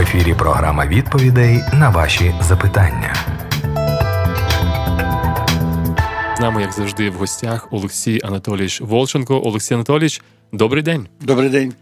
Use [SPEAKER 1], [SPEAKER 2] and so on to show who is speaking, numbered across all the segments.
[SPEAKER 1] ефірі програма відповідей на ваші запитання.
[SPEAKER 2] З нами, як завжди, в гостях Олексій Анатолійович Волченко. Олексій Анатолійович, добрий день.
[SPEAKER 3] Добрий день.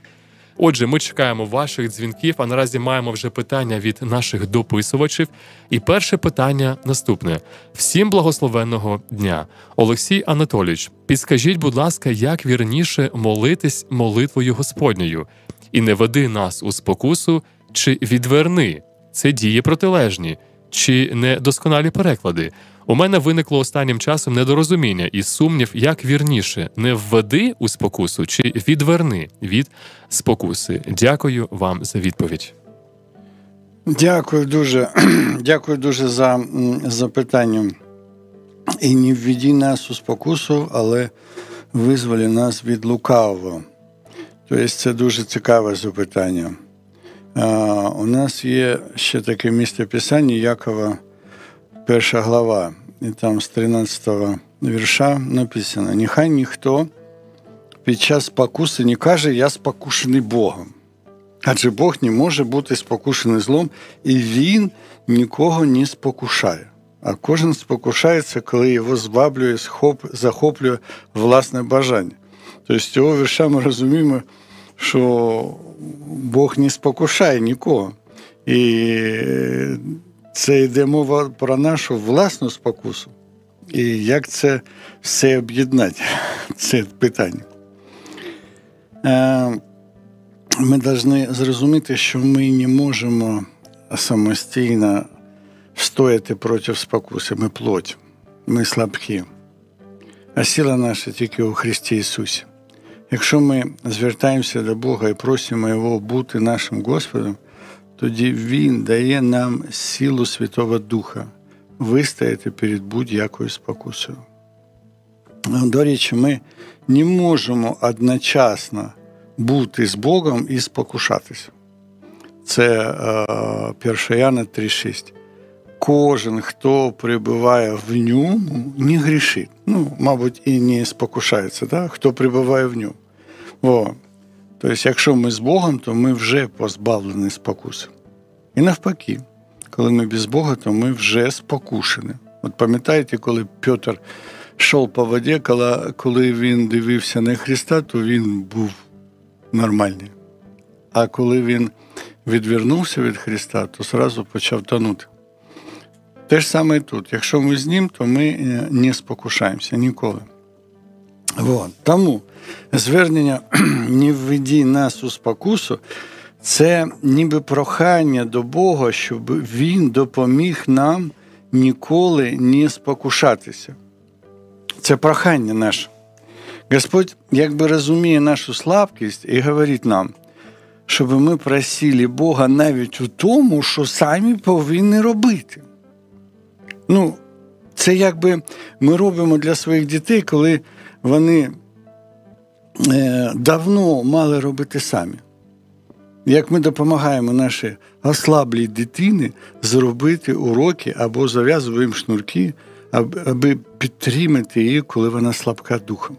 [SPEAKER 2] Отже, ми чекаємо ваших дзвінків, а наразі маємо вже питання від наших дописувачів. І перше питання наступне: всім благословенного дня. Олексій Анатолійович, підскажіть, будь ласка, як вірніше молитись молитвою Господньою, і не веди нас у спокусу, чи відверни це дії протилежні, чи недосконалі переклади. У мене виникло останнім часом недорозуміння і сумнів, як вірніше не введи у спокусу чи відверни від спокуси. Дякую вам за відповідь.
[SPEAKER 3] Дякую дуже. Дякую дуже за запитання. І не введі нас у спокусу, але визволі нас від лукавого. Тобто це дуже цікаве запитання. У нас є ще таке місце Писання Якова перша глава, і там з 13 вірша написано: Нехай ніхто під час спокуси не каже, я спокушений Богом. Адже Бог не може бути спокушений злом, і Він нікого не спокушає. А кожен спокушається, коли його зваблює, захоплює власне бажання. Тобто з цього вірша ми розуміємо, що Бог не спокушає нікого. І це йде мова про нашу власну спокусу. І як це все об'єднати? Це питання. Е, ми повинні зрозуміти, що ми не можемо самостійно встояти проти спокуси. Ми плоть, ми слабкі, а сила наша тільки у Христі Ісусі. Якщо ми звертаємося до Бога і просимо Його бути нашим Господом, тоді Він дає нам силу Святого Духа вистояти перед будь-якою спокусою. До речі, ми не можемо одночасно бути з Богом і спокушатися. Це 1 Яна 3,6. Кожен, хто перебуває в ньому, не грішить. Ну, мабуть, і не спокушається, да? хто перебуває в ньому. О. Тобто, якщо ми з Богом, то ми вже позбавлені спокуси. І навпаки, коли ми без Бога, то ми вже спокушені. От пам'ятаєте, коли Петр йшов по воді, коли він дивився на Христа, то він був нормальний. А коли він відвернувся від Христа, то зразу почав тонути. Те ж саме і тут. Якщо ми з ним, то ми е, не спокушаємося ніколи. Вот. Тому звернення не введі нас у спокусу, це ніби прохання до Бога, щоб Він допоміг нам ніколи не спокушатися. Це прохання наше. Господь якби розуміє нашу слабкість і говорить нам, щоб ми просили Бога навіть у тому, що самі повинні робити. Ну, це якби ми робимо для своїх дітей, коли вони е, давно мали робити самі. Як ми допомагаємо нашій ослаблій дитині зробити уроки або зав'язуємо шнурки, аби підтримати її, коли вона слабка духом.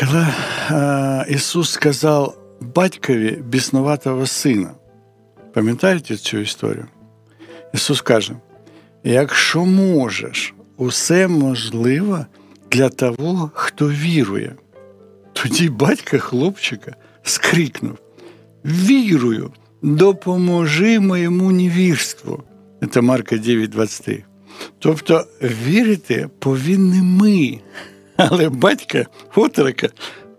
[SPEAKER 3] Коли е, Ісус сказав батькові біснуватого сина, пам'ятаєте цю історію? Ісус каже: якщо можеш, усе можливо для того, хто вірує. Тоді батька хлопчика скрикнув: Вірую, допоможи моєму невірству. Це Марка 9,23. Тобто вірити повинні ми. Але батька отрока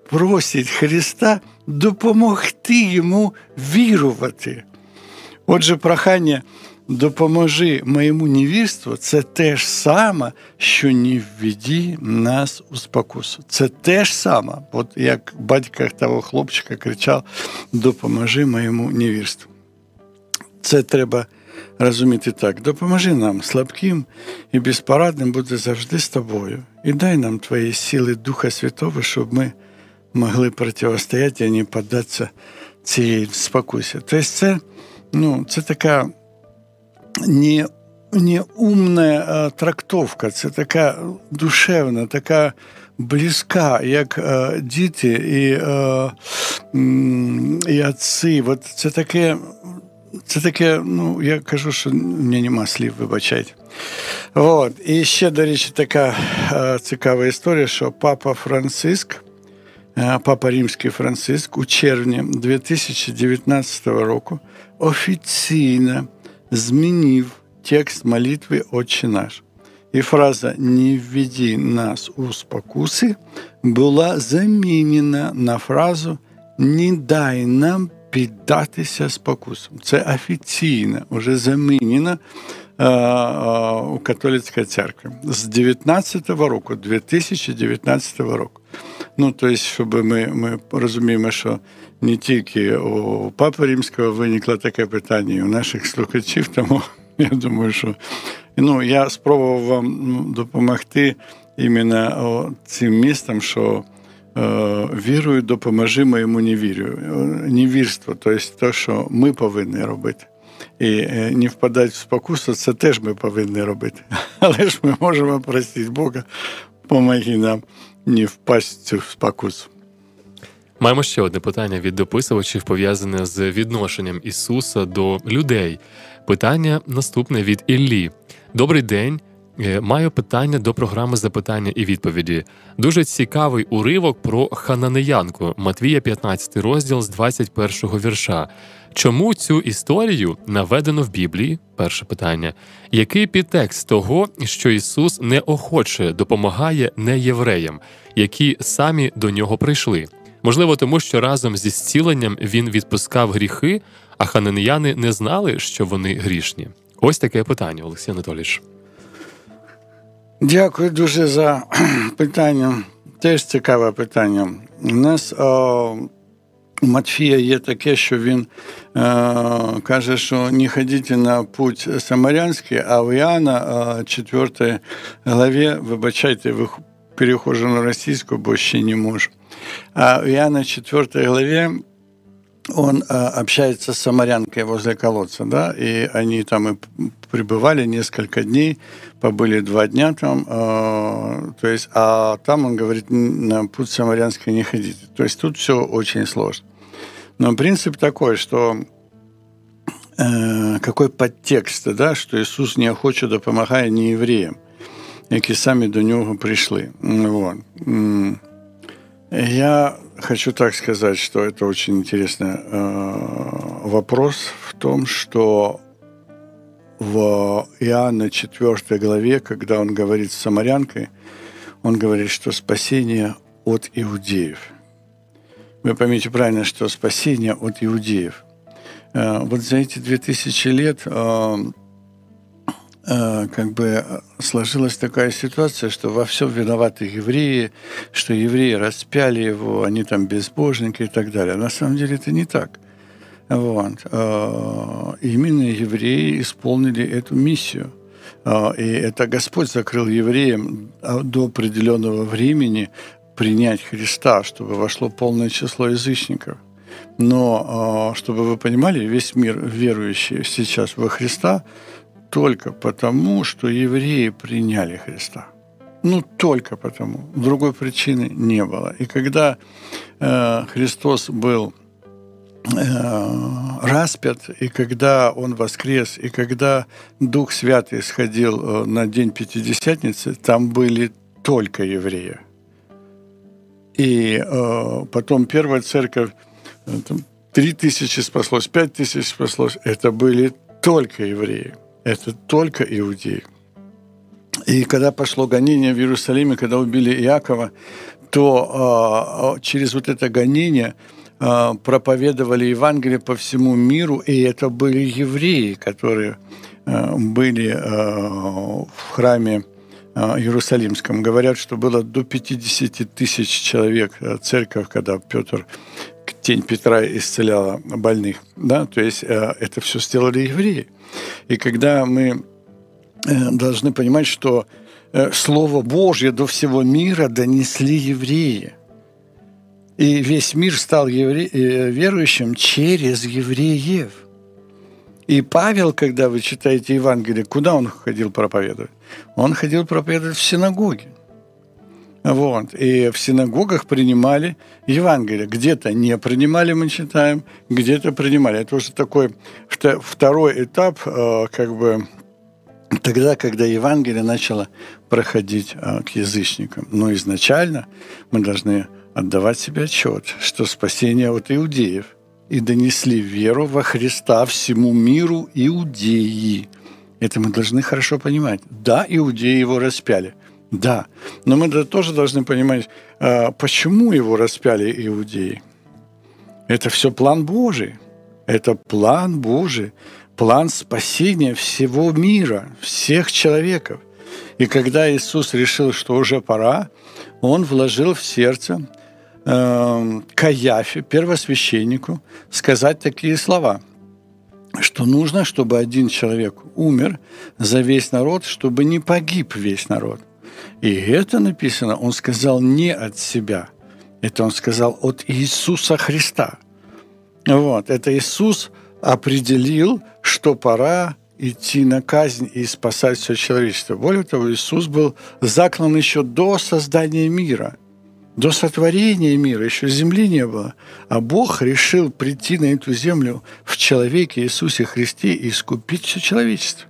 [SPEAKER 3] просить Христа допомогти йому вірувати. Отже, прохання допоможи моєму невірству, це те ж саме, що не введі нас у спокусу. Це те ж саме, от як батько того хлопчика кричав: Допоможи моєму невірству. Це треба розуміти так: допоможи нам, слабким і безпорадним бути завжди з тобою. І дай нам твої сили Духа Святого, щоб ми могли протистояти, а не податися цієї спокусі. Тобто, це, ну, це така не не умна трактовка, це така душевна, така близька, як е, діти і е, і отці. От це таке, це таке, ну, я кажу, що мені нема слів, вибачайте. От. І ще, до речі, така е, цікава історія, що папа Франциск, е, папа Римський Франциск у червні 2019 року офіційно змінив текст молитви «Отче наш». И фраза «Не введи нас у спокусы» была заменена на фразу «Не дай нам піддатися спокусам». Це офіційно вже замінено у католицькій церкві з 19 року, 2019 року. Ну, тобто, щоб ми ми розуміємо, що не тільки у Папи Римського виникло таке питання, і у наших слухачів, тому я думаю, що ну, я спробував вам ну, допомогти іменно цим містом, що е, вірою допоможи моєму невірю. Невірство, тобто те, що ми повинні робити. І е, не впадати в спокусу, це теж ми повинні робити. Але ж ми можемо просити Бога, помоги нам не впасть в спокус.
[SPEAKER 2] Маємо ще одне питання від дописувачів, пов'язане з відношенням Ісуса до людей. Питання наступне від Іллі. Добрий день. Е, маю питання до програми запитання і відповіді. Дуже цікавий уривок про хананеянку Матвія, 15 розділ з 21 вірша. Чому цю історію наведено в Біблії? Перше питання. Який підтекст того, що Ісус неохоче допомагає неєвреям, які самі до нього прийшли? Можливо, тому що разом зі зціленням він відпускав гріхи, а хананеяни не знали, що вони грішні. Ось таке питання, Олексій Анатолійович.
[SPEAKER 3] Дякую дуже за питання. Теж цікаве питання. У нас о, у Матфія є таке, що він е, каже, що не ходіть на путь самарянський, а в Іоанна 4 главі, вибачайте, перехожу на російську, бо ще не можу. А в Иоанна 4 главе он общается с самарянкой возле колодца, да, и они там и пребывали несколько дней, побыли два дня там, э, то есть, а там он говорит, на путь самарянский не ходите. То есть тут все очень сложно. Но принцип такой, что э, какой подтекст, да, что Иисус неохоче допомагає не євреям, які самі до нього прийшли. Вот. Я хочу так сказать, что это очень интересный э, вопрос в том, что в Иоанна 4 главе, когда он говорит с самарянкой, он говорит, что спасение от иудеев. Вы поймите правильно, что спасение от иудеев. Э, вот за эти две тысячи лет э, как бы э, сложилась такая ситуация, что во всем виноваты евреи, что евреи распяли его, они там безбожники и так далее. На самом деле это не так. Вот. Э, именно евреи исполнили эту миссию. И это Господь закрыл евреям а, до определенного времени принять Христа, чтобы вошло полное число язычников. Но, чтобы вы понимали, весь мир верующий сейчас во Христа – только потому, что евреи приняли Христа. Ну, только потому. Другой причины не было. И когда э, Христос был э, распят, и когда Он воскрес, и когда Дух Святый сходил э, на день Пятидесятницы, там были только евреи. И э, потом первая церковь, э, три тысячи спаслось, пять тысяч спаслось, это были только евреи это только иудеи. И когда пошло гонение в Иерусалиме, когда убили Иакова, то э, через вот это гонение э, проповедовали Евангелие по всему миру, и это были евреи, которые э, были э, в храме Иерусалимском. Говорят, что было до 50 тысяч человек церковь, когда Петр тень Петра исцеляла больных. Да? То есть это все сделали евреи. И когда мы э, должны понимать, что э, Слово Божье до всего мира донесли евреи. И весь мир стал евре... Э, верующим через евреев. И Павел, когда вы читаете Евангелие, куда он ходил проповедовать? Он ходил проповедовать в синагоге. Вот. И в синагогах принимали Евангелие. Где-то не принимали, мы читаем, где-то принимали. Это уже такой второй этап, э, как бы тогда, когда Евангелие начало проходить э, к язычникам. Но изначально мы должны отдавать себе отчет, что спасение от иудеев и донесли веру во Христа всему миру иудеи. Это мы должны хорошо понимать. Да, иудеи его распяли. Да, но мы тоже должны понимать, а, почему его распяли иудеи. Это все план Божий. Это план Божий. План спасения всего мира, всех человеков. И когда Иисус решил, что уже пора, Он вложил в сердце э, Каяфе, первосвященнику, сказать такие слова – что нужно, чтобы один человек умер за весь народ, чтобы не погиб весь народ. И это написано, он сказал не от себя, это он сказал от Иисуса Христа. Вот, это Иисус определил, что пора идти на казнь и спасать все человечество. Более того, Иисус был заклан еще до создания мира – до сотворения мира еще земли не было, а Бог решил прийти на эту землю в человеке Иисусе Христе и искупить все человечество.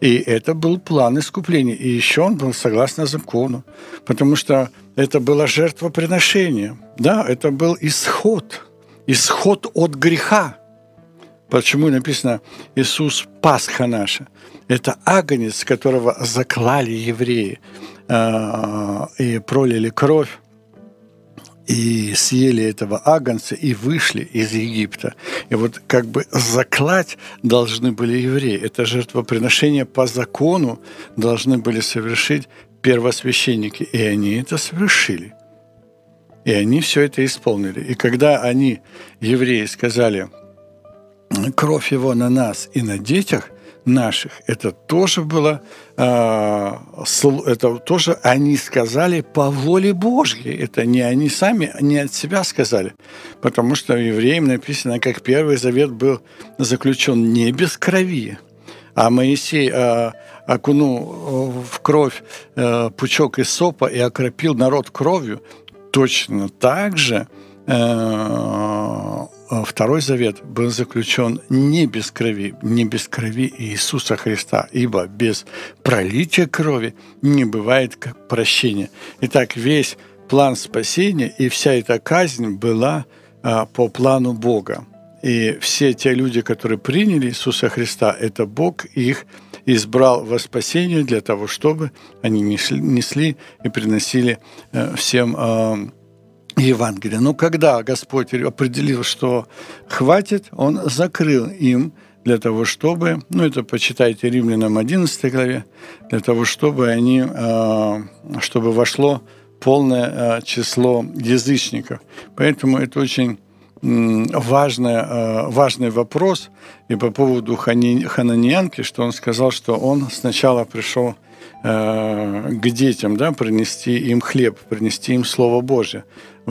[SPEAKER 3] И это был план искупления. И еще он был согласно закону, потому что это было жертвоприношение. Да, это был исход, исход от греха. Почему написано «Иисус – Пасха наша»? Это агнец, которого заклали евреи. Э, и пролили кровь, и съели этого агнца, и вышли из Египта. И вот как бы заклать должны были евреи. Это жертвоприношение по закону должны были совершить первосвященники. И они это совершили. И они все это исполнили. И когда они, евреи, сказали, кровь его на нас и на детях, наших. Это тоже было, а, это тоже они сказали по воле Божьей. Это не они сами, не от себя сказали. Потому что евреям написано, как первый завет был заключен не без крови, а Моисей а, окунул в кровь а, пучок из сопа и окропил народ кровью, точно так же а, Второй Завет был заключен не без крови, не без крови Иисуса Христа, ибо без пролития крови не бывает как прощения. Итак, весь план спасения и вся эта казнь была а, по плану Бога. И все те люди, которые приняли Иисуса Христа, это Бог их избрал во спасение для того, чтобы они несли, несли и приносили э, всем а, Евангелия. Но когда Господь определил, что хватит, Он закрыл им для того, чтобы, ну это почитайте Римлянам 11 главе, для того, чтобы они, а, чтобы вошло полное а, число язычников. Поэтому это очень важный, а, важный вопрос. И по поводу Хананиянки, что он сказал, что он сначала пришел к детям, да, принести им хлеб, принести им Слово Божье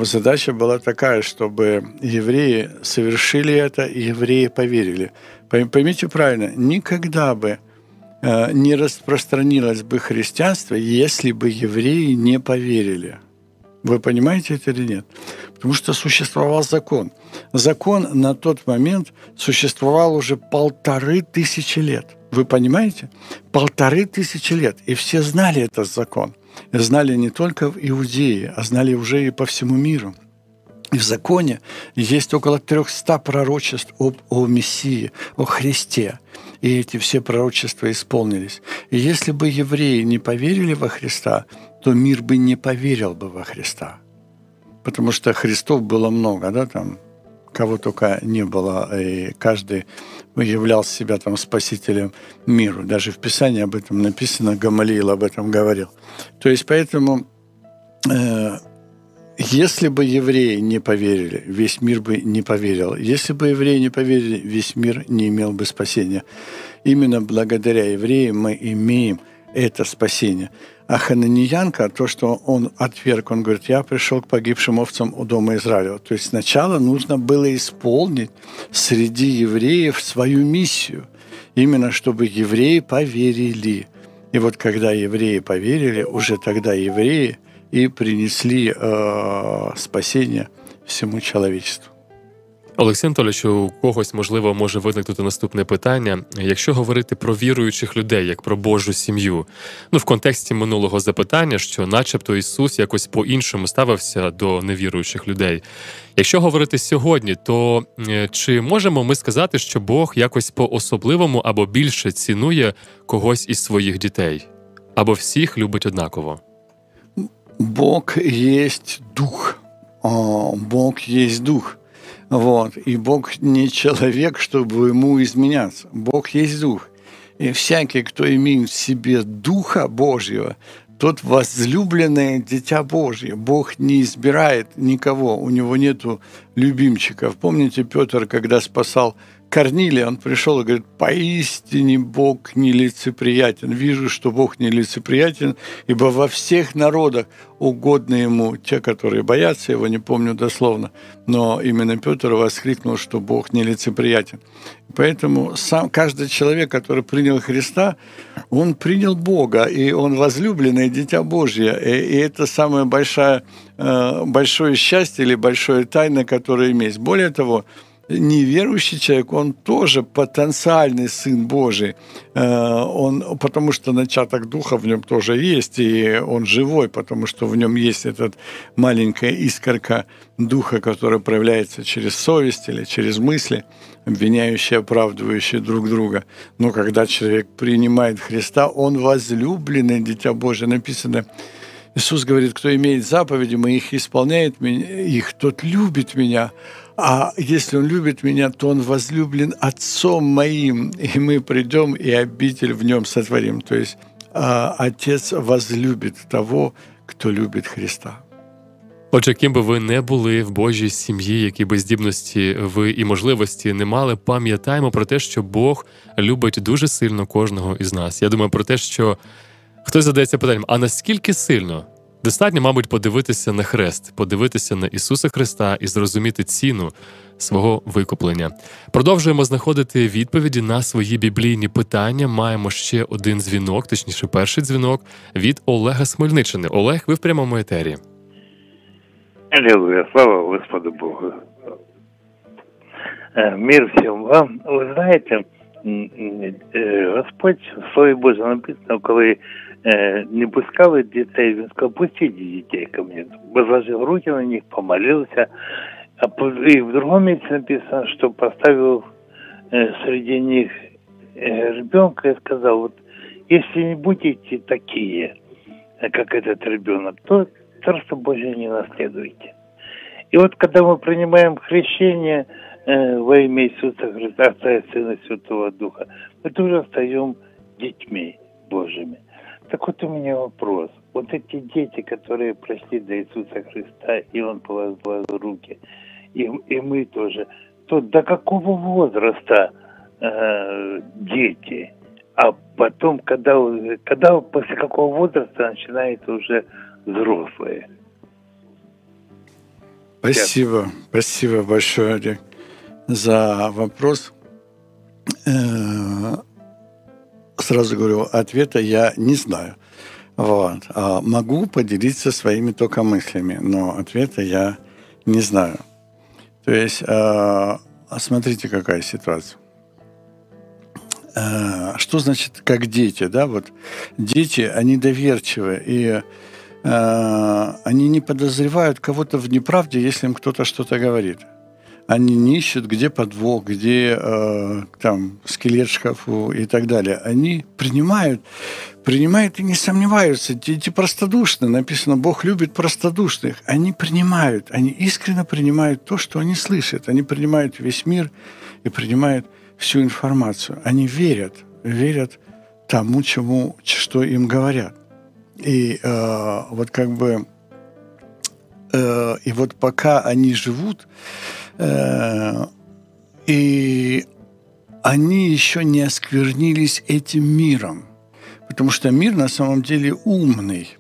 [SPEAKER 3] задача была такая, чтобы евреи совершили это, и евреи поверили. Поймите правильно, никогда бы э, не распространилось бы христианство, если бы евреи не поверили. Вы понимаете это или нет? Потому что существовал закон. Закон на тот момент существовал уже полторы тысячи лет. Вы понимаете? Полторы тысячи лет. И все знали этот закон – знали не только в Иудее, а знали уже и по всему миру. И в законе есть около 300 пророчеств об, о Мессии, о Христе. И эти все пророчества исполнились. И если бы евреи не поверили во Христа, то мир бы не поверил бы во Христа. Потому что Христов было много, да, там кого только не было, и каждый являл себя там спасителем миру. Даже в Писании об этом написано, Гамалиил об этом говорил. То есть поэтому, э, если бы евреи не поверили, весь мир бы не поверил. Если бы евреи не поверили, весь мир не имел бы спасения. Именно благодаря евреям мы имеем это спасение. А Хананьянка, то, что он отверг, он говорит, я пришел к погибшим овцам у дома Израиля. То есть сначала нужно было исполнить среди евреев свою миссию, именно чтобы евреи поверили. И вот когда евреи поверили, уже тогда евреи и принесли э, спасение всему человечеству.
[SPEAKER 2] Олексій Анатолійович, у когось можливо може виникнути наступне питання. Якщо говорити про віруючих людей, як про Божу сім'ю, ну в контексті минулого запитання, що, начебто, Ісус якось по-іншому ставився до невіруючих людей. Якщо говорити сьогодні, то е, чи можемо ми сказати, що Бог якось по-особливому або більше цінує когось із своїх дітей, або всіх любить однаково?
[SPEAKER 3] Бог есть дух. Бог есть дух. Вот. И Бог не человек, чтобы ему изменяться. Бог есть дух. И всякий, кто имеет в себе Духа Божьего, тот возлюбленное Дитя Божье. Бог не избирает никого, у него нету любимчиков. Помните, Петр, когда спасал Корнилия, он пришел и говорит, поистине Бог нелицеприятен. Вижу, что Бог нелицеприятен, ибо во всех народах угодны ему те, которые боятся его, не помню дословно, но именно Петр воскликнул, что Бог нелицеприятен. Поэтому сам, каждый человек, который принял Христа, он принял Бога, и он возлюбленное Дитя Божье. И, и это самое большое, э, большое счастье или большое тайна, которое есть. Более того, неверующий человек, он тоже потенциальный Сын Божий, э, он, потому что начаток Духа в нем тоже есть, и он живой, потому что в нем есть эта маленькая искорка Духа, которая проявляется через совесть или через мысли, обвиняющие, оправдывающие друг друга. Но когда человек принимает Христа, он возлюбленный Дитя Божие. Написано, Иисус говорит, кто имеет заповеди моих, исполняет их, тот любит меня, а если он любит меня, то он возлюблен Отцом моим, и мы придем и обитель в нем сотворим. То есть а, Отец возлюбит того, кто любит Христа.
[SPEAKER 2] Отже, ким би ви не були в Божій сім'ї, які би здібності ви і можливості не мали, пам'ятаємо про те, що Бог любить дуже сильно кожного із нас. Я думаю про те, що хтось задається питанням: а наскільки сильно Достатньо, мабуть, подивитися на хрест, подивитися на Ісуса Христа і зрозуміти ціну свого викуплення. Продовжуємо знаходити відповіді на свої біблійні питання. Маємо ще один дзвінок, точніше, перший дзвінок від Олега Смельничини. Олег, ви в прямому етері.
[SPEAKER 4] Аллилуйя, слава Господу Богу. Э, мир всем вам. Вы знаете, э, Господь в Слові Божому написано, коли Э, не пускали дітей, він сказав, пустіть дітей ко мне. Возложил руки на них, помолился. А и в другом месте написано, что поставил э, среди них э, ребенка и сказал, вот если не будете такие, как этот ребенок, то Царство Божие не наследуете. И вот когда мы принимаем хрещение э, во имя Иисуса Христа, Отца и Сына Святого Духа, мы тоже стаем детьми Божьими. Так вот у меня вопрос. Вот эти дети, которые прошли до Иисуса Христа, и Он положил руки, и, и мы тоже, то до какого возраста э, дети? А потом, когда, когда, после какого возраста начинается уже взрослые?
[SPEAKER 3] Спасибо, спасибо большое, Олег, за вопрос. Э, сразу говорю, ответа я не знаю. Вот. А могу поделиться своими только мыслями, но ответа я не знаю. То есть, а, смотрите, какая ситуация. А, что значит как дети, да? Вот дети, они доверчивы и а, они не подозревают кого-то в неправде, если им кто-то что-то говорит они не ищут, где подвох, где э, там скелет шкафу и так далее. Они принимают, принимают и не сомневаются. Эти простодушные, написано, Бог любит простодушных. Они принимают, они искренне принимают то, что они слышат. Они принимают весь мир и принимают всю информацию. Они верят, верят тому, чему, что им говорят. И э, вот как бы э, и вот пока они живут, Э, и они еще не осквернились этим миром, потому что мир на самом деле умный.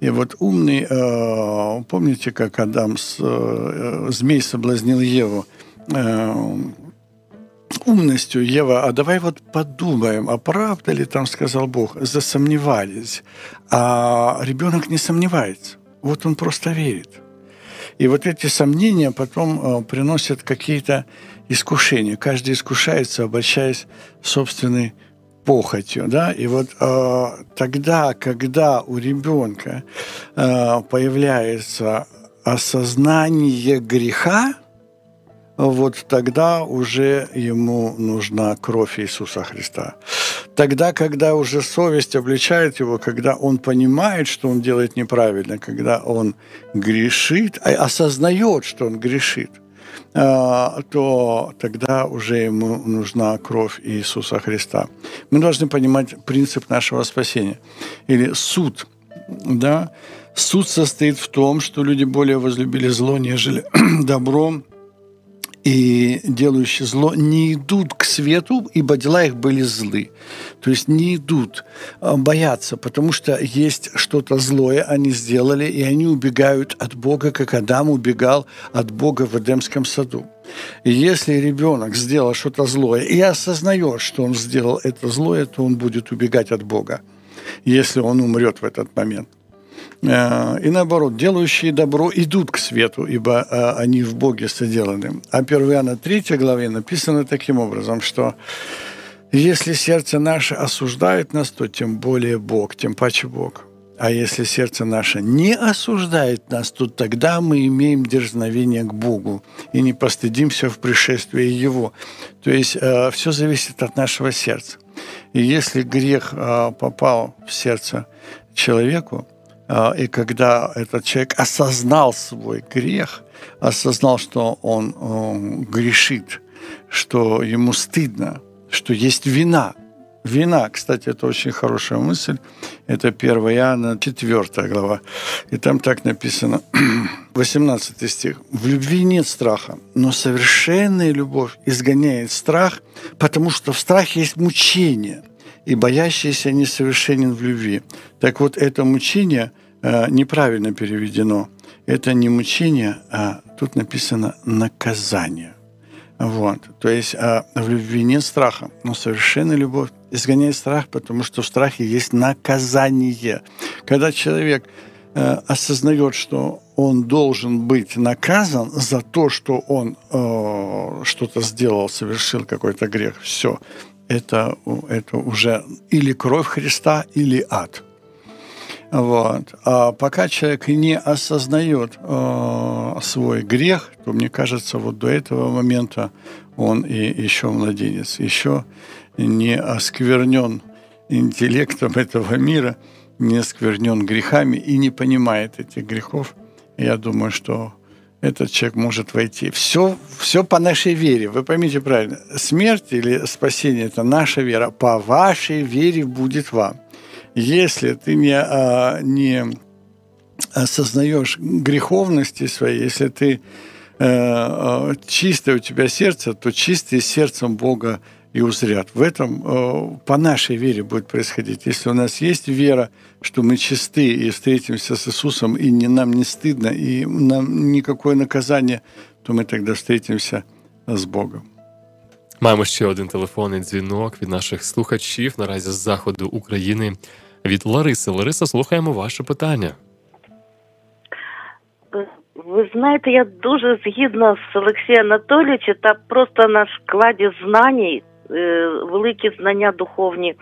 [SPEAKER 3] И вот умный, э, помните, как Адам, с, э, змей соблазнил Еву, умностью Ева, а давай вот подумаем, а правда ли там, сказал Бог, засомневались. А ребенок не сомневается. Вот он просто верит. И вот эти сомнения потом э, приносят какие-то искушения. Каждый искушается, обольщаясь собственной похотью, да, и вот э, тогда, когда у ребенка э, появляется осознание греха, вот тогда уже ему нужна кровь Иисуса Христа. Тогда, когда уже совесть обличает его, когда он понимает, что он делает неправильно, когда он грешит, а осознает, что он грешит, а, то тогда уже ему нужна кровь Иисуса Христа. Мы должны понимать принцип нашего спасения. Или суд. Да? Суд состоит в том, что люди более возлюбили зло, нежели добро, и делающие зло не идут к свету, ибо дела их были злы. То есть не идут, а боятся, потому что есть что-то злое они сделали, и они убегают от Бога, как Адам убегал от Бога в Эдемском саду. И если ребенок сделал что-то злое и осознает, что он сделал это злое, то он будет убегать от Бога, если он умрет в этот момент – и наоборот, делающие добро идут к свету, ибо э, они в Боге соделаны. А 1 Иоанна 3 главе написано таким образом, что если сердце наше осуждает нас, то тем более Бог, тем паче Бог. А если сердце наше не осуждает нас, то тогда мы имеем дерзновение к Богу и не постыдимся в пришествии Его. То есть э, все зависит от нашего сердца. И если грех э, попал в сердце человеку, и когда этот человек осознал свой грех, осознал, что он, он грешит, что ему стыдно, что есть вина. Вина, кстати, это очень хорошая мысль. Это 1 Иоанна 4 глава. И там так написано, 18 стих. «В любви нет страха, но совершенная любовь изгоняет страх, потому что в страхе есть мучение – и боящийся несовершенен в любви. Так вот, это мучение э, неправильно переведено. Это не мучение, а тут написано наказание. Вот. То есть э, в любви нет страха, но совершенная любовь изгоняет страх, потому что в страхе есть наказание. Когда человек э, осознает, что он должен быть наказан за то, что он э, что-то сделал, совершил какой-то грех, все, это, это уже или кровь Христа, или ад. Вот. А пока человек не осознает э, свой грех, то, мне кажется, вот до этого момента он и еще младенец, еще не осквернен интеллектом этого мира, не осквернен грехами и не понимает этих грехов. Я думаю, что этот человек может войти. Все, все по нашей вере. Вы поймите правильно. Смерть или спасение – это наша вера. По вашей вере будет вам. Если ты не, а, не осознаешь греховности своей, если ты э, э, чистое у тебя сердце, то чистое сердцем Бога и узрят. В этом э, по нашей вере будет происходить. Если у нас есть вера, что мы чисты и встретимся с Иисусом, и не, нам не стыдно, и нам никакое наказание, то мы тогда встретимся з Богом.
[SPEAKER 2] Маємо ще один телефонний дзвінок від наших слухачів наразі з заходу України від Лариси. Лариса, слухаємо ваше питання.
[SPEAKER 5] Ви знаєте, я дуже згідна з Олексієм Анатолійовичем та просто на складі знань Е, великі знання духовні.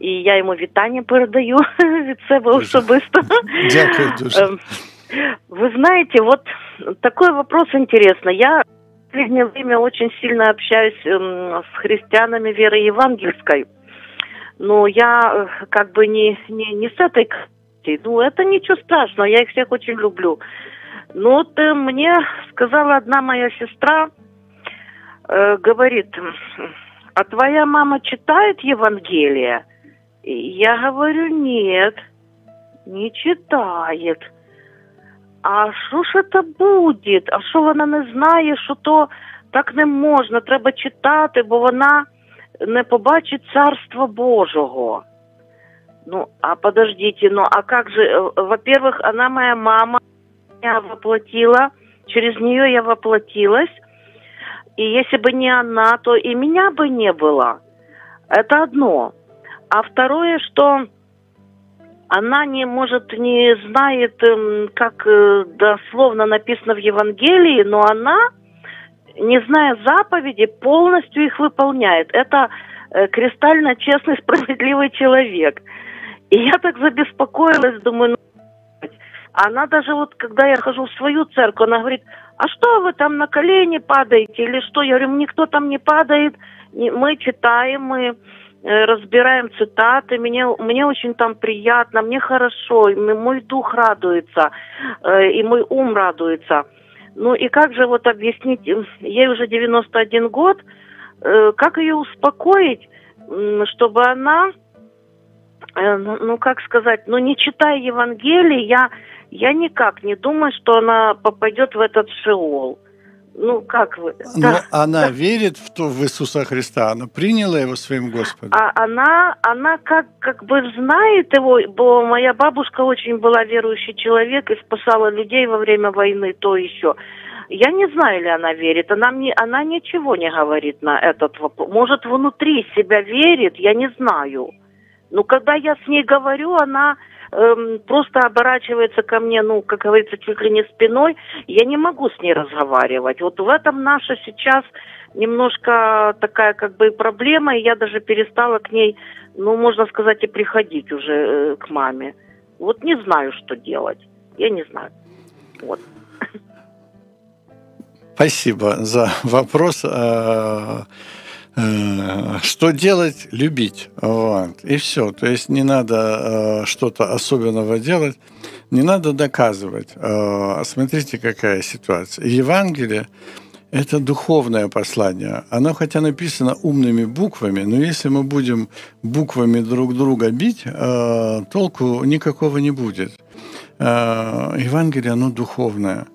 [SPEAKER 5] І я йому вітання передаю від себе особисто.
[SPEAKER 3] Дякую дуже. Ем,
[SPEAKER 5] вы знаете, вот такой вопрос интересный. Я в последнее время очень сильно общаюсь эм, с христианами веры евангельской. Но я э, как бы не, не, не с этой ну, это ничего страшного, я их всех очень люблю. Но вот э, мне сказала одна моя сестра, э, говорит, а твоя мама читает Евангелие? Я говорю, нет, не читает. А що ж це буде? А що вона не знає, що то так не можна, треба читати, бо вона не побачить царства Божого. Ну, а подождите, ну а как же, э, во-первых, она моя мама, я воплотила, через нее я воплотилась, и если бы не она, то и меня бы не было. Это одно. А второе, что она не может, не знает, эм, как э, дословно написано в Евангелии, но она, не зная заповеди, полностью их выполняет. Это э, кристально честный, справедливый человек. И я так забеспокоилась, думаю, ну, она даже вот, когда я хожу в свою церковь, она говорит, а что вы там на колени падаете? Или что? Я говорю, никто там не падает, мы читаем, мы Э, разбираем цитаты, мне, мне очень там приятно, мне хорошо, и мой дух радуется, э, и мой ум радуется. Ну и как же вот объяснить, ей уже 91 год, э, как ее успокоить, чтобы она, ну, ну как сказать, ну не читая Евангелие, я, я никак не думаю, что она попадет в этот шеол ну как вы?
[SPEAKER 3] Но да, она да. верит в то в Иисуса Христа, она приняла его своим Господом.
[SPEAKER 5] А она, она как как бы знает его, бо моя бабушка очень была верующий человек и спасала людей во время войны, то еще. Я не знаю, ли она верит. Она мне, она ничего не говорит на этот вопрос. Может, внутри себя верит, я не знаю. Но когда я с ней говорю, она эм, просто оборачивается ко мне, ну, как говорится, чуть ли не спиной, я не могу с ней разговаривать. Вот в этом наша сейчас немножко такая как бы проблема, и я даже перестала к ней, ну, можно сказать, и приходить уже э, к маме. Вот не знаю, что делать. Я не знаю. Вот.
[SPEAKER 3] Спасибо за вопрос. Э, что делать? Любить. Вот. И все. То есть не надо э, что-то особенного делать, не надо доказывать. Э, смотрите, какая ситуация. Евангелие – это духовное послание. Оно хотя написано умными буквами, но если мы будем буквами друг друга бить, толку никакого не будет. Евангелие, оно духовное.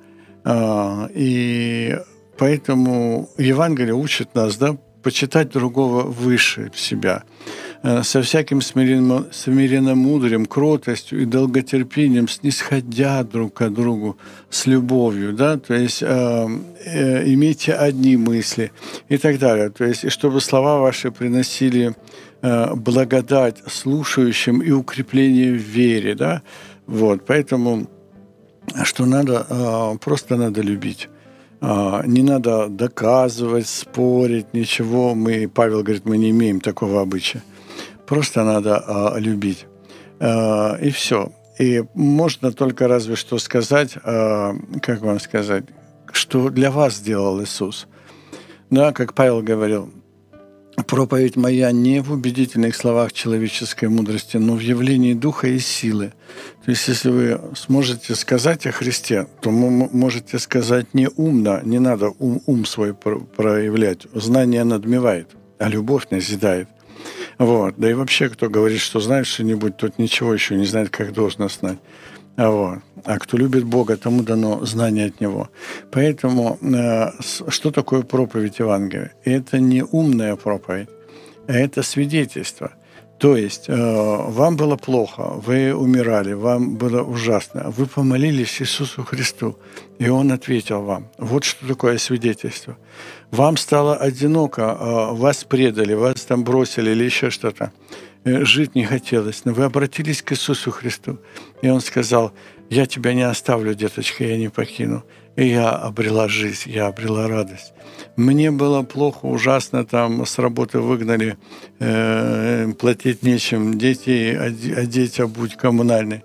[SPEAKER 3] И поэтому Евангелие учит нас, да, почитать другого выше себя, э, со всяким смиренно, смиренномудрием, кротостью и долготерпением, снисходя друг к другу с любовью, да, то есть э, э, имейте одни мысли и так далее, то есть и чтобы слова ваши приносили э, благодать слушающим и укрепление в вере, да, вот, поэтому что надо, э, просто надо любить. А, не надо доказывать, спорить, ничего. Мы, Павел говорит, мы не имеем такого обычая. Просто надо а, любить. А, и все. И можно только разве что сказать, как вам сказать, что для вас сделал Иисус. Да, как Павел говорил, проповедь моя не в убедительных словах человеческой мудрости, но в явлении духа и силы. То есть, если вы сможете сказать о Христе, то вы можете сказать не умно, не надо ум, ум свой проявлять. Знание надмевает, а любовь назидает. Вот. Да и вообще, кто говорит, что знает что-нибудь, тот ничего еще не знает, как должно знать. А вот. А кто любит Бога, тому дано знание от Него. Поэтому э, что такое проповедь Евангелия? Это не умная проповедь, а это свидетельство. То есть э, вам было плохо, вы умирали, вам было ужасно. Вы помолились Иисусу Христу, и Он ответил вам. Вот что такое свидетельство. Вам стало одиноко, э, вас предали, вас там бросили или еще что-то. Э, жить не хотелось, но вы обратились к Иисусу Христу, и Он сказал, я тебя не оставлю, деточка, я не покину. И я обрела жизнь, я обрела радость. Мне было плохо, ужасно, там с работы выгнали, э, платить нечем, детей одеть, обуть коммунальный.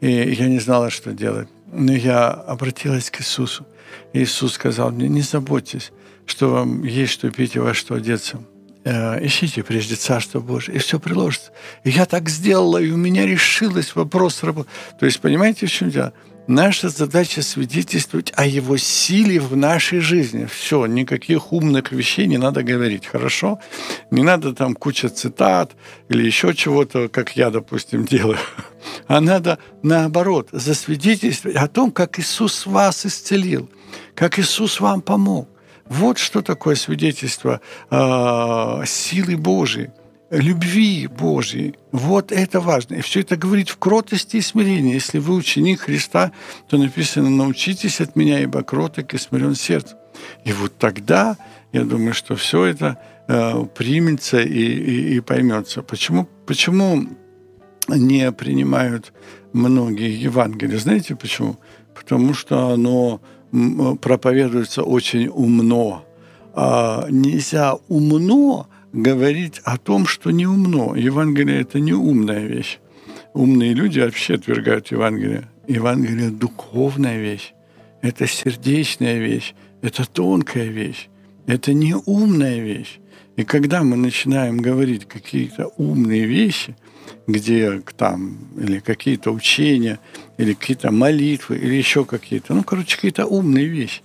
[SPEAKER 3] И я не знала, что делать. Но я обратилась к Иисусу. Иисус сказал мне, не заботьтесь, что вам есть что пить и во что одеться. Э, ищите прежде Царство Божие, и все приложится. И я так сделала, и у меня решилась вопрос работы. То есть, понимаете, в чем дело? Наша задача свидетельствовать о Его силе в нашей жизни. Все, никаких умных вещей не надо говорить, хорошо? Не надо там куча цитат или еще чего-то, как я, допустим, делаю. А надо, наоборот, засвидетельствовать о том, как Иисус вас исцелил, как Иисус вам помог вот что такое свидетельство э, силы Божьей, любви Божьей. Вот это важно. И все это говорит в кротости и смирении. Если вы ученик Христа, то написано «научитесь от меня, ибо кроток и смирен сердцем». И вот тогда, я думаю, что все это э, примется и, и, и поймется. Почему, почему не принимают многие Евангелия. Знаете почему? Потому что оно проповедуется очень умно. А нельзя умно говорить о том, что не умно. Евангелие – это не умная вещь. Умные люди вообще отвергают Евангелие. Евангелие – духовная вещь. Это сердечная вещь. Это тонкая вещь. Это не умная вещь. И когда мы начинаем говорить какие-то умные вещи, где там, или какие-то учения, или какие-то молитвы, или еще какие-то, ну, короче, какие-то умные вещи,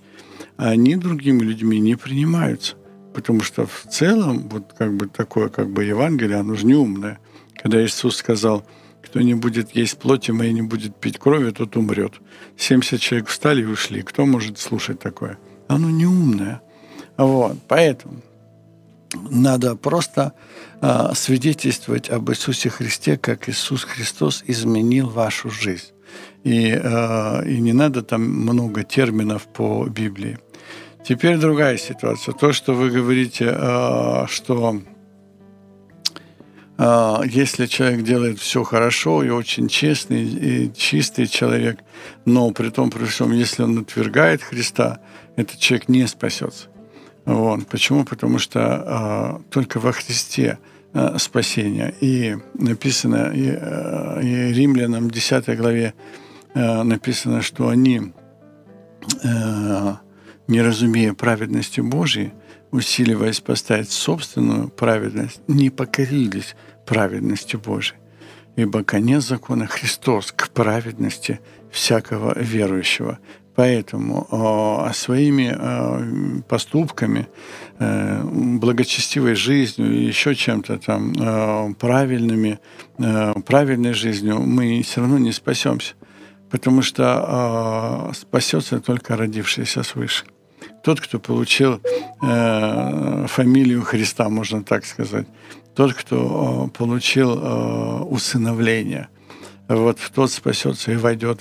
[SPEAKER 3] они другими людьми не принимаются. Потому что в целом вот как бы такое как бы Евангелие, оно же не умное. Когда Иисус сказал, кто не будет есть плоти моей, не будет пить крови, тот умрет. 70 человек встали и ушли. Кто может слушать такое? Оно не умное. Вот, поэтому надо просто э, свидетельствовать об Иисусе Христе, как Иисус Христос изменил вашу жизнь. И, э, и не надо там много терминов по Библии. Теперь другая ситуация. То, что вы говорите, э, что если человек делает все хорошо и очень честный и чистый человек, но при том, при всем, если он отвергает Христа, этот человек не спасется. Вот. Почему? Потому что э, только во Христе э, спасение. И написано, и, э, и Римлянам 10 главе э, написано, что они, э, не разумея праведности Божьей, усиливаясь поставить собственную праведность, не покорились праведности Божией. Ибо конец закона Христос к праведности всякого верующего. Поэтому э, своими э, поступками, э, благочестивой жизнью и еще чем-то там э, правильными, э, правильной жизнью мы все равно не спасемся, потому что э, спасется только родившийся свыше. Тот, кто получил э, фамилию Христа, можно так сказать, тот, кто э, получил э, усыновление, вот тот спасется и войдет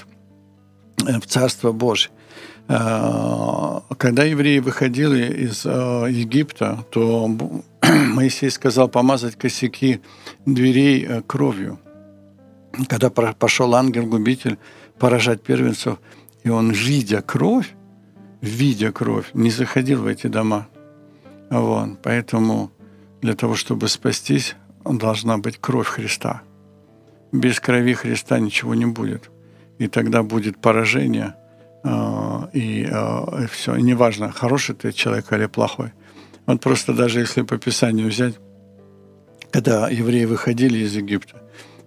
[SPEAKER 3] в Царство Божие. А, когда евреи выходили из а, Египта, то Моисей сказал помазать косяки дверей э, кровью. Когда пошел ангел-губитель поражать первенцев, и он, видя кровь, видя кровь, не заходил в эти дома. Вот. Поэтому для того, чтобы спастись, должна быть кровь Христа. Без крови Христа ничего не будет и тогда будет поражение, а, и, а, и все. И неважно, хороший ты человек или плохой. Вот просто даже если по Писанию взять, когда евреи выходили из Египта,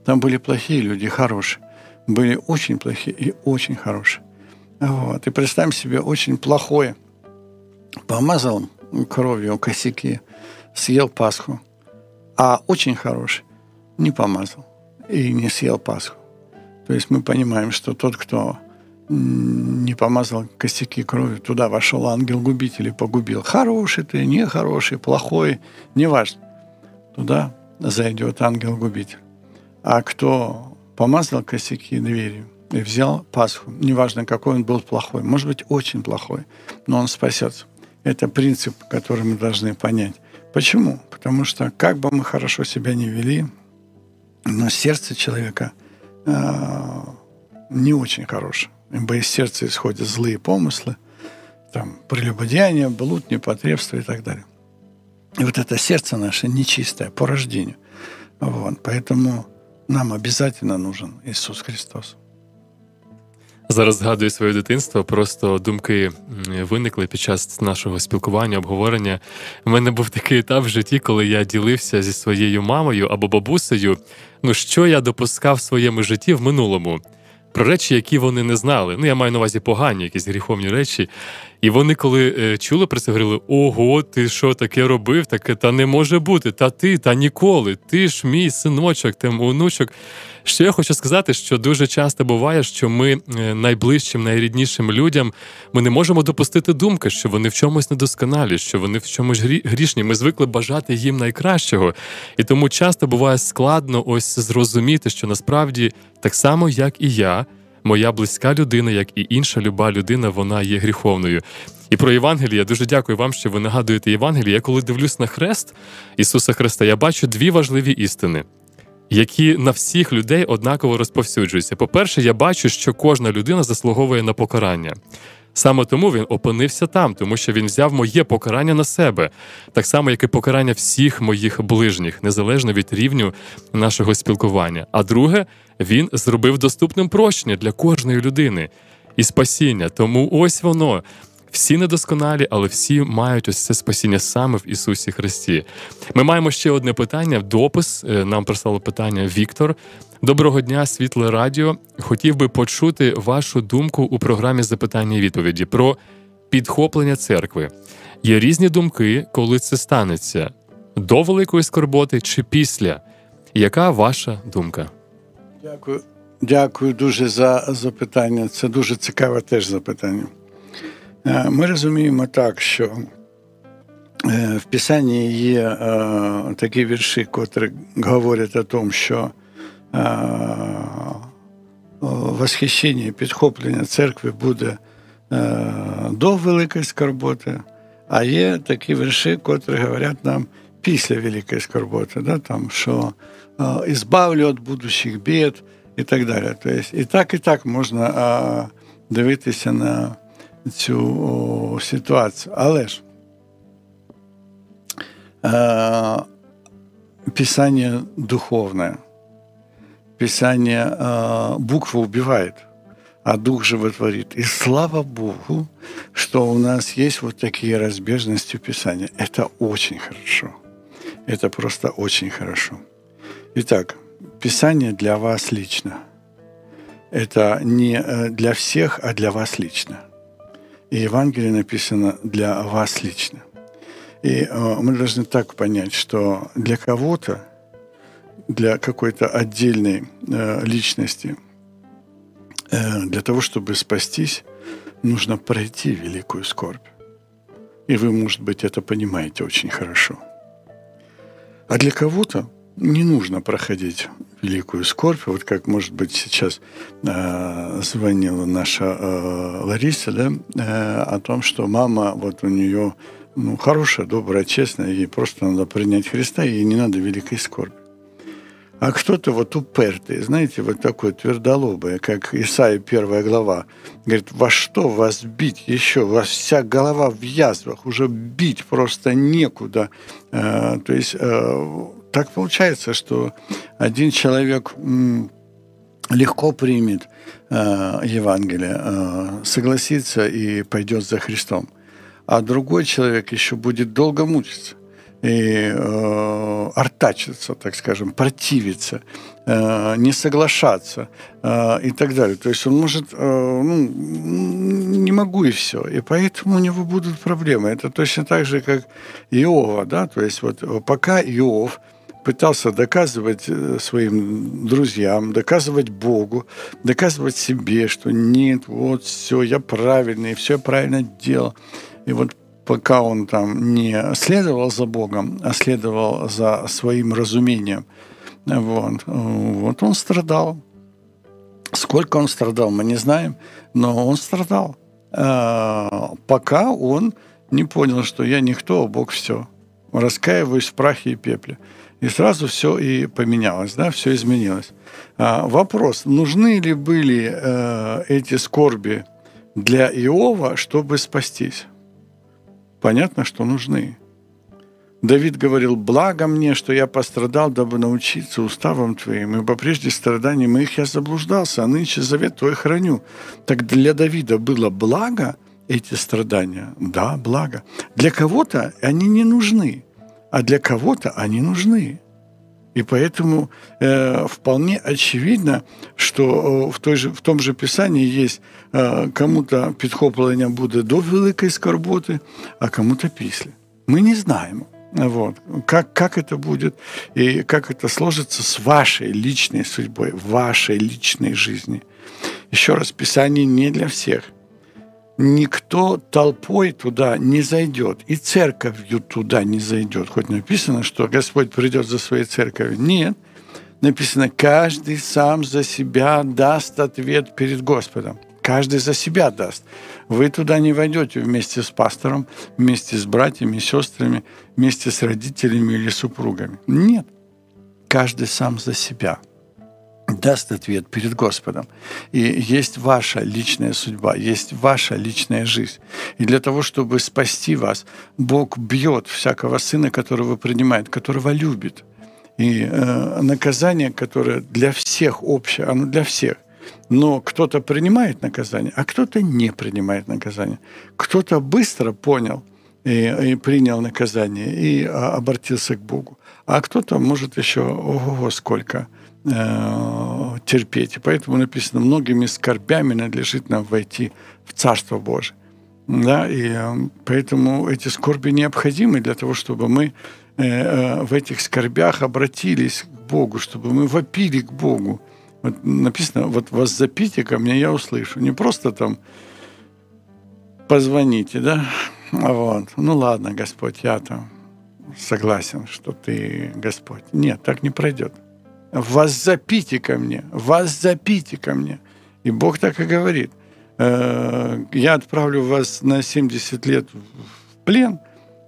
[SPEAKER 3] там были плохие люди, хорошие. Были очень плохие и очень хорошие. Вот. И представим себе очень плохое. Помазал кровью косяки, съел Пасху. А очень хороший не помазал и не съел Пасху. То есть мы понимаем, что тот, кто не помазал костяки крови, туда вошел ангел-губитель и погубил. Хороший ты, нехороший, плохой, неважно. Туда зайдет ангел-губитель. А кто помазал косяки дверью и взял Пасху, неважно, какой он был плохой, может быть, очень плохой, но он спасется. Это принцип, который мы должны понять. Почему? Потому что как бы мы хорошо себя не вели, но сердце человека – Э, не очень хорошим. Ибо из сердца исходят злые помыслы, там, прелюбодеяние, блуд, непотребство и так далее. И вот это сердце наше нечистое по рождению. Вот. Поэтому нам обязательно нужен Иисус Христос.
[SPEAKER 2] Зараз згадую своє дитинство, просто думки виникли під час нашого спілкування, обговорення. У мене був такий етап в житті, коли я ділився зі своєю мамою або бабусею, ну що я допускав в своєму житті в минулому. Про речі, які вони не знали. Ну, я маю на увазі погані, якісь гріховні речі. І вони, коли е, чули про це, говорили: Ого, ти що таке робив? Таке та не може бути. Та ти, та ніколи. Ти ж мій синочок, там онучок. Ще я хочу сказати, що дуже часто буває, що ми е, найближчим, найріднішим людям ми не можемо допустити думки, що вони в чомусь недосконалі, що вони в чомусь грішні. Ми звикли бажати їм найкращого. І тому часто буває складно ось зрозуміти, що насправді так само, як і я. Моя близька людина, як і інша люба людина, вона є гріховною. І про Євангеліє я дуже дякую вам, що ви нагадуєте Євангеліє. Я коли дивлюсь на хрест Ісуса Христа, я бачу дві важливі істини. Які на всіх людей однаково розповсюджуються. По-перше, я бачу, що кожна людина заслуговує на покарання. Саме тому він опинився там, тому що він взяв моє покарання на себе, так само, як і покарання всіх моїх ближніх, незалежно від рівню нашого спілкування. А друге, він зробив доступним прощення для кожної людини і спасіння. Тому ось воно. Всі недосконалі, але всі мають ось це спасіння саме в Ісусі Христі. Ми маємо ще одне питання. Допис е, нам прислало питання Віктор. Доброго дня, світле радіо. Хотів би почути вашу думку у програмі запитання і відповіді про підхоплення церкви. Є різні думки, коли це станеться до великої скорботи чи після. Яка ваша думка?
[SPEAKER 3] Дякую. Дякую дуже за запитання. Це дуже цікаве теж запитання. Е, ми розуміємо так, що е, в Писанні є е, такі вірші, котрі говорять о тому, що восхищення і підхоплення церкви буде до великої скорботи, а є такі вірші, котрі говорять нам після великої скорботи, да, там, що «ізбавлю від будущих бід і так далі. Тобто, і так, і так можна дивитися на цю о, ситуацію. Але ж е, писання духовне, писание э, буква убивает, а дух животворит. И слава Богу, что у нас есть вот такие разбежности в Писании. Это очень хорошо. Это просто очень хорошо. Итак, Писание для вас лично. Это не э, для всех, а для вас лично. И Евангелие написано для вас лично. И э, мы должны так понять, что для кого-то, для какой-то отдельной э, личности, э, для того, чтобы спастись, нужно пройти великую скорбь. И вы, может быть, это понимаете очень хорошо. А для кого-то не нужно проходить великую скорбь. Вот как, может быть, сейчас э, звонила наша э, Лариса, да, э, о том, что мама, вот у нее ну, хорошая, добрая, честная, ей просто надо принять Христа, ей не надо великой скорби. А кто-то вот упертый, знаете, вот такой твердолобый, как Исаия первая глава, говорит, во что вас бить еще? У вас вся голова в язвах, уже бить просто некуда. Э, то есть э, так получается, что один человек легко примет э, Евангелие, э, согласится и пойдет за Христом, а другой человек еще будет долго мучиться и э, артачиться, так скажем, противиться, э, не соглашаться э, и так далее. То есть он может, э, ну, не могу и все. И поэтому у него будут проблемы. Это точно так же, как Иова, да, то есть вот пока Иов пытался доказывать э, своим друзьям, доказывать Богу, доказывать себе, что нет, вот все, я правильный, все правильно делал. И вот пока он там не следовал за Богом, а следовал за своим разумением, вот, вот он страдал. Сколько он страдал, мы не знаем, но он страдал, а, пока он не понял, что я никто, а Бог все. Раскаиваюсь в прахе и пепле. И сразу все и поменялось, да, все изменилось. А, вопрос, нужны ли были э, эти скорби для Иова, чтобы спастись? Понятно, что нужны. Давид говорил, благо мне, что я пострадал, дабы научиться уставам твоим, ибо прежде страданий моих я заблуждался, а нынче завет твой храню. Так для Давида было благо эти страдания? Да, благо. Для кого-то они не нужны а для кого-то они нужны. И поэтому э, вполне очевидно, что э, в, той же, в том же Писании есть э, кому-то підхоплення буде до великої скорботи, а кому-то після. Мы не знаем, вот, как, как это будет и как это сложится с вашей личной судьбой, вашей личной жизни. Еще раз, Писание не для всех – никто толпой туда не зайдет, и церковью туда не зайдет. Хоть написано, что Господь придет за своей церковью. Нет, написано, каждый сам за себя даст ответ перед Господом. Каждый за себя даст. Вы туда не войдете вместе с пастором, вместе с братьями, сестрами, вместе с родителями или супругами. Нет. каждый сам за себя даст ответ перед Господом. И есть ваша личная судьба, есть ваша личная жизнь. И для того, чтобы спасти вас, Бог бьет всякого сына, которого принимает, которого любит. И э, наказание, которое для всех общее, оно для всех. Но кто-то принимает наказание, а кто-то не принимает наказание. Кто-то быстро понял и, и принял наказание и а, обратился к Богу. А кто-то может еще, ого, сколько э, терпеть. И поэтому написано, многими скорбями надлежит нам войти в Царство Божие. Да, и э, поэтому эти скорби необходимы для того, чтобы мы э, э, в этих скорбях обратились к Богу, чтобы мы вопили к Богу. Вот написано, вот вас запите ко мне, я услышу. Не просто там позвоните, да, вот. Ну ладно, Господь, я там согласен, что ты Господь. Нет, так не пройдет. Вас запите ко мне, вас запите ко мне. И Бог так и говорит. «Э, я отправлю вас на 70 лет в плен,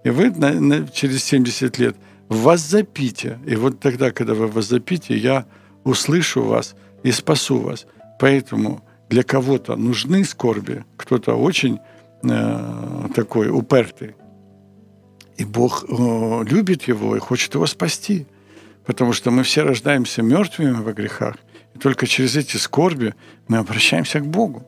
[SPEAKER 3] и вы на, на, через 70 лет вас запите. И вот тогда, когда вы вас запите, я услышу вас и спасу вас. Поэтому для кого-то нужны скорби, кто-то очень э, такой упертый. И Бог э, любит его и хочет его спасти. Потому что мы все рождаемся мертвыми во грехах. И только через эти скорби мы обращаемся к Богу.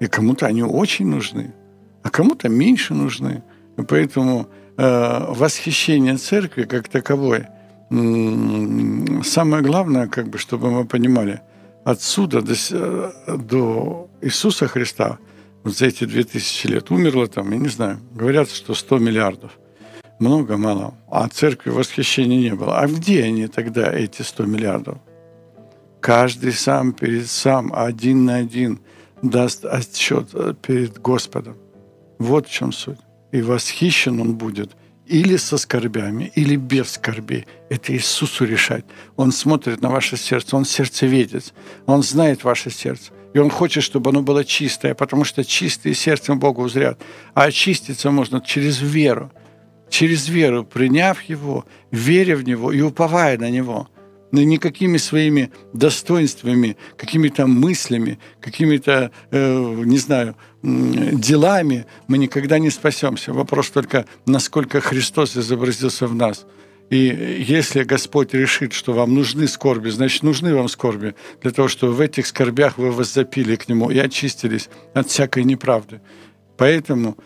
[SPEAKER 3] И кому-то они очень нужны, а кому-то меньше нужны. И поэтому э, восхищение церкви как таковой, э, самое главное, как бы, чтобы мы понимали, отсюда до, до Иисуса Христа – вот за эти 2000 лет умерло там, я не знаю, говорят, что 100 миллиардов. Много, мало. А церкви восхищения не было. А где они тогда, эти 100 миллиардов? Каждый сам перед сам, один на один, даст отчет э, перед Господом. Вот в чем суть. И восхищен он будет или со скорбями, или без скорбей. Это Иисусу решать. Он смотрит на ваше сердце, он сердцеведец, он знает ваше сердце. И Он хочет, чтобы оно было чистое, потому что чистые сердцем Бога узрят. А очиститься можно через веру. Через веру, приняв Его, веря в Него и уповая на Него. Но никакими своими достоинствами, какими-то мыслями, какими-то, э, не знаю, делами мы никогда не спасемся. Вопрос только, насколько Христос изобразился в нас – и если Господь решит, что вам нужны скорби, значит, нужны вам скорби для того, чтобы в этих скорбях вы воззапили к Нему и очистились от всякой неправды. Поэтому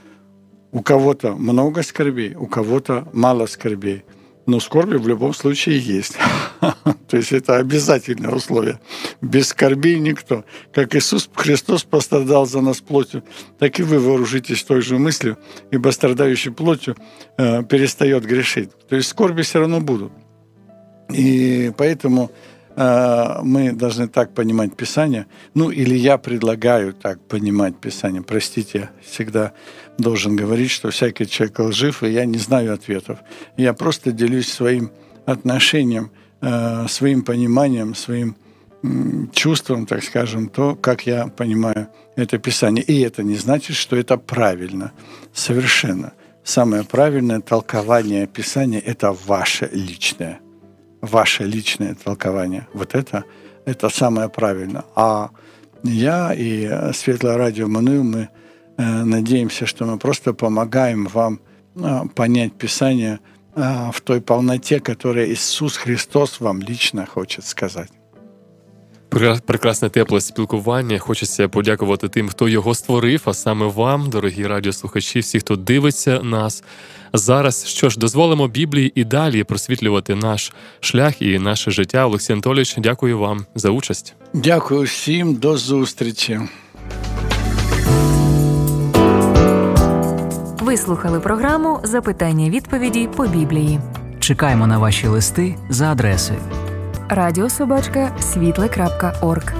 [SPEAKER 3] у кого-то много скорбей, у кого-то мало скорбей – но скорби в любом случае есть. То есть это обязательное условие. Без скорбей никто. Как Иисус Христос пострадал за нас плотью, так и вы вооружитесь той же мыслью, ибо страдающий плотью э, перестает грешить. То есть скорби все равно будут. И поэтому мы должны так понимать Писание. Ну, или я предлагаю так понимать Писание. Простите, всегда должен говорить, что всякий человек лжив, и я не знаю ответов. Я просто делюсь своим отношением, э, своим пониманием, своим чувством, так скажем, то, как я понимаю это Писание. И это не значит, что это правильно. Совершенно. Самое правильное толкование Писания – это ваше личное. Ваше личное толкование. Вот это, это самое правильное. А я и Светлое радио Мануил, мы Э, надеемся, что мы просто помогаем вам э, понять Писание э, в той полноте, которую Иисус Христос вам лично хочет сказать.
[SPEAKER 2] Прекрасне тепле спілкування. Хочеться подякувати тим, хто його створив, а саме вам, дорогі радіослухачі, всі, хто дивиться нас зараз. Що ж, дозволимо Біблії і далі просвітлювати наш шлях і наше життя. Олексій Анатолійович, дякую вам за участь.
[SPEAKER 3] Дякую всім, до зустрічі.
[SPEAKER 6] Ви слухали програму Запитання відповіді по Біблії.
[SPEAKER 7] Чекаємо на ваші листи за адресою
[SPEAKER 6] радіособачка світле.орг.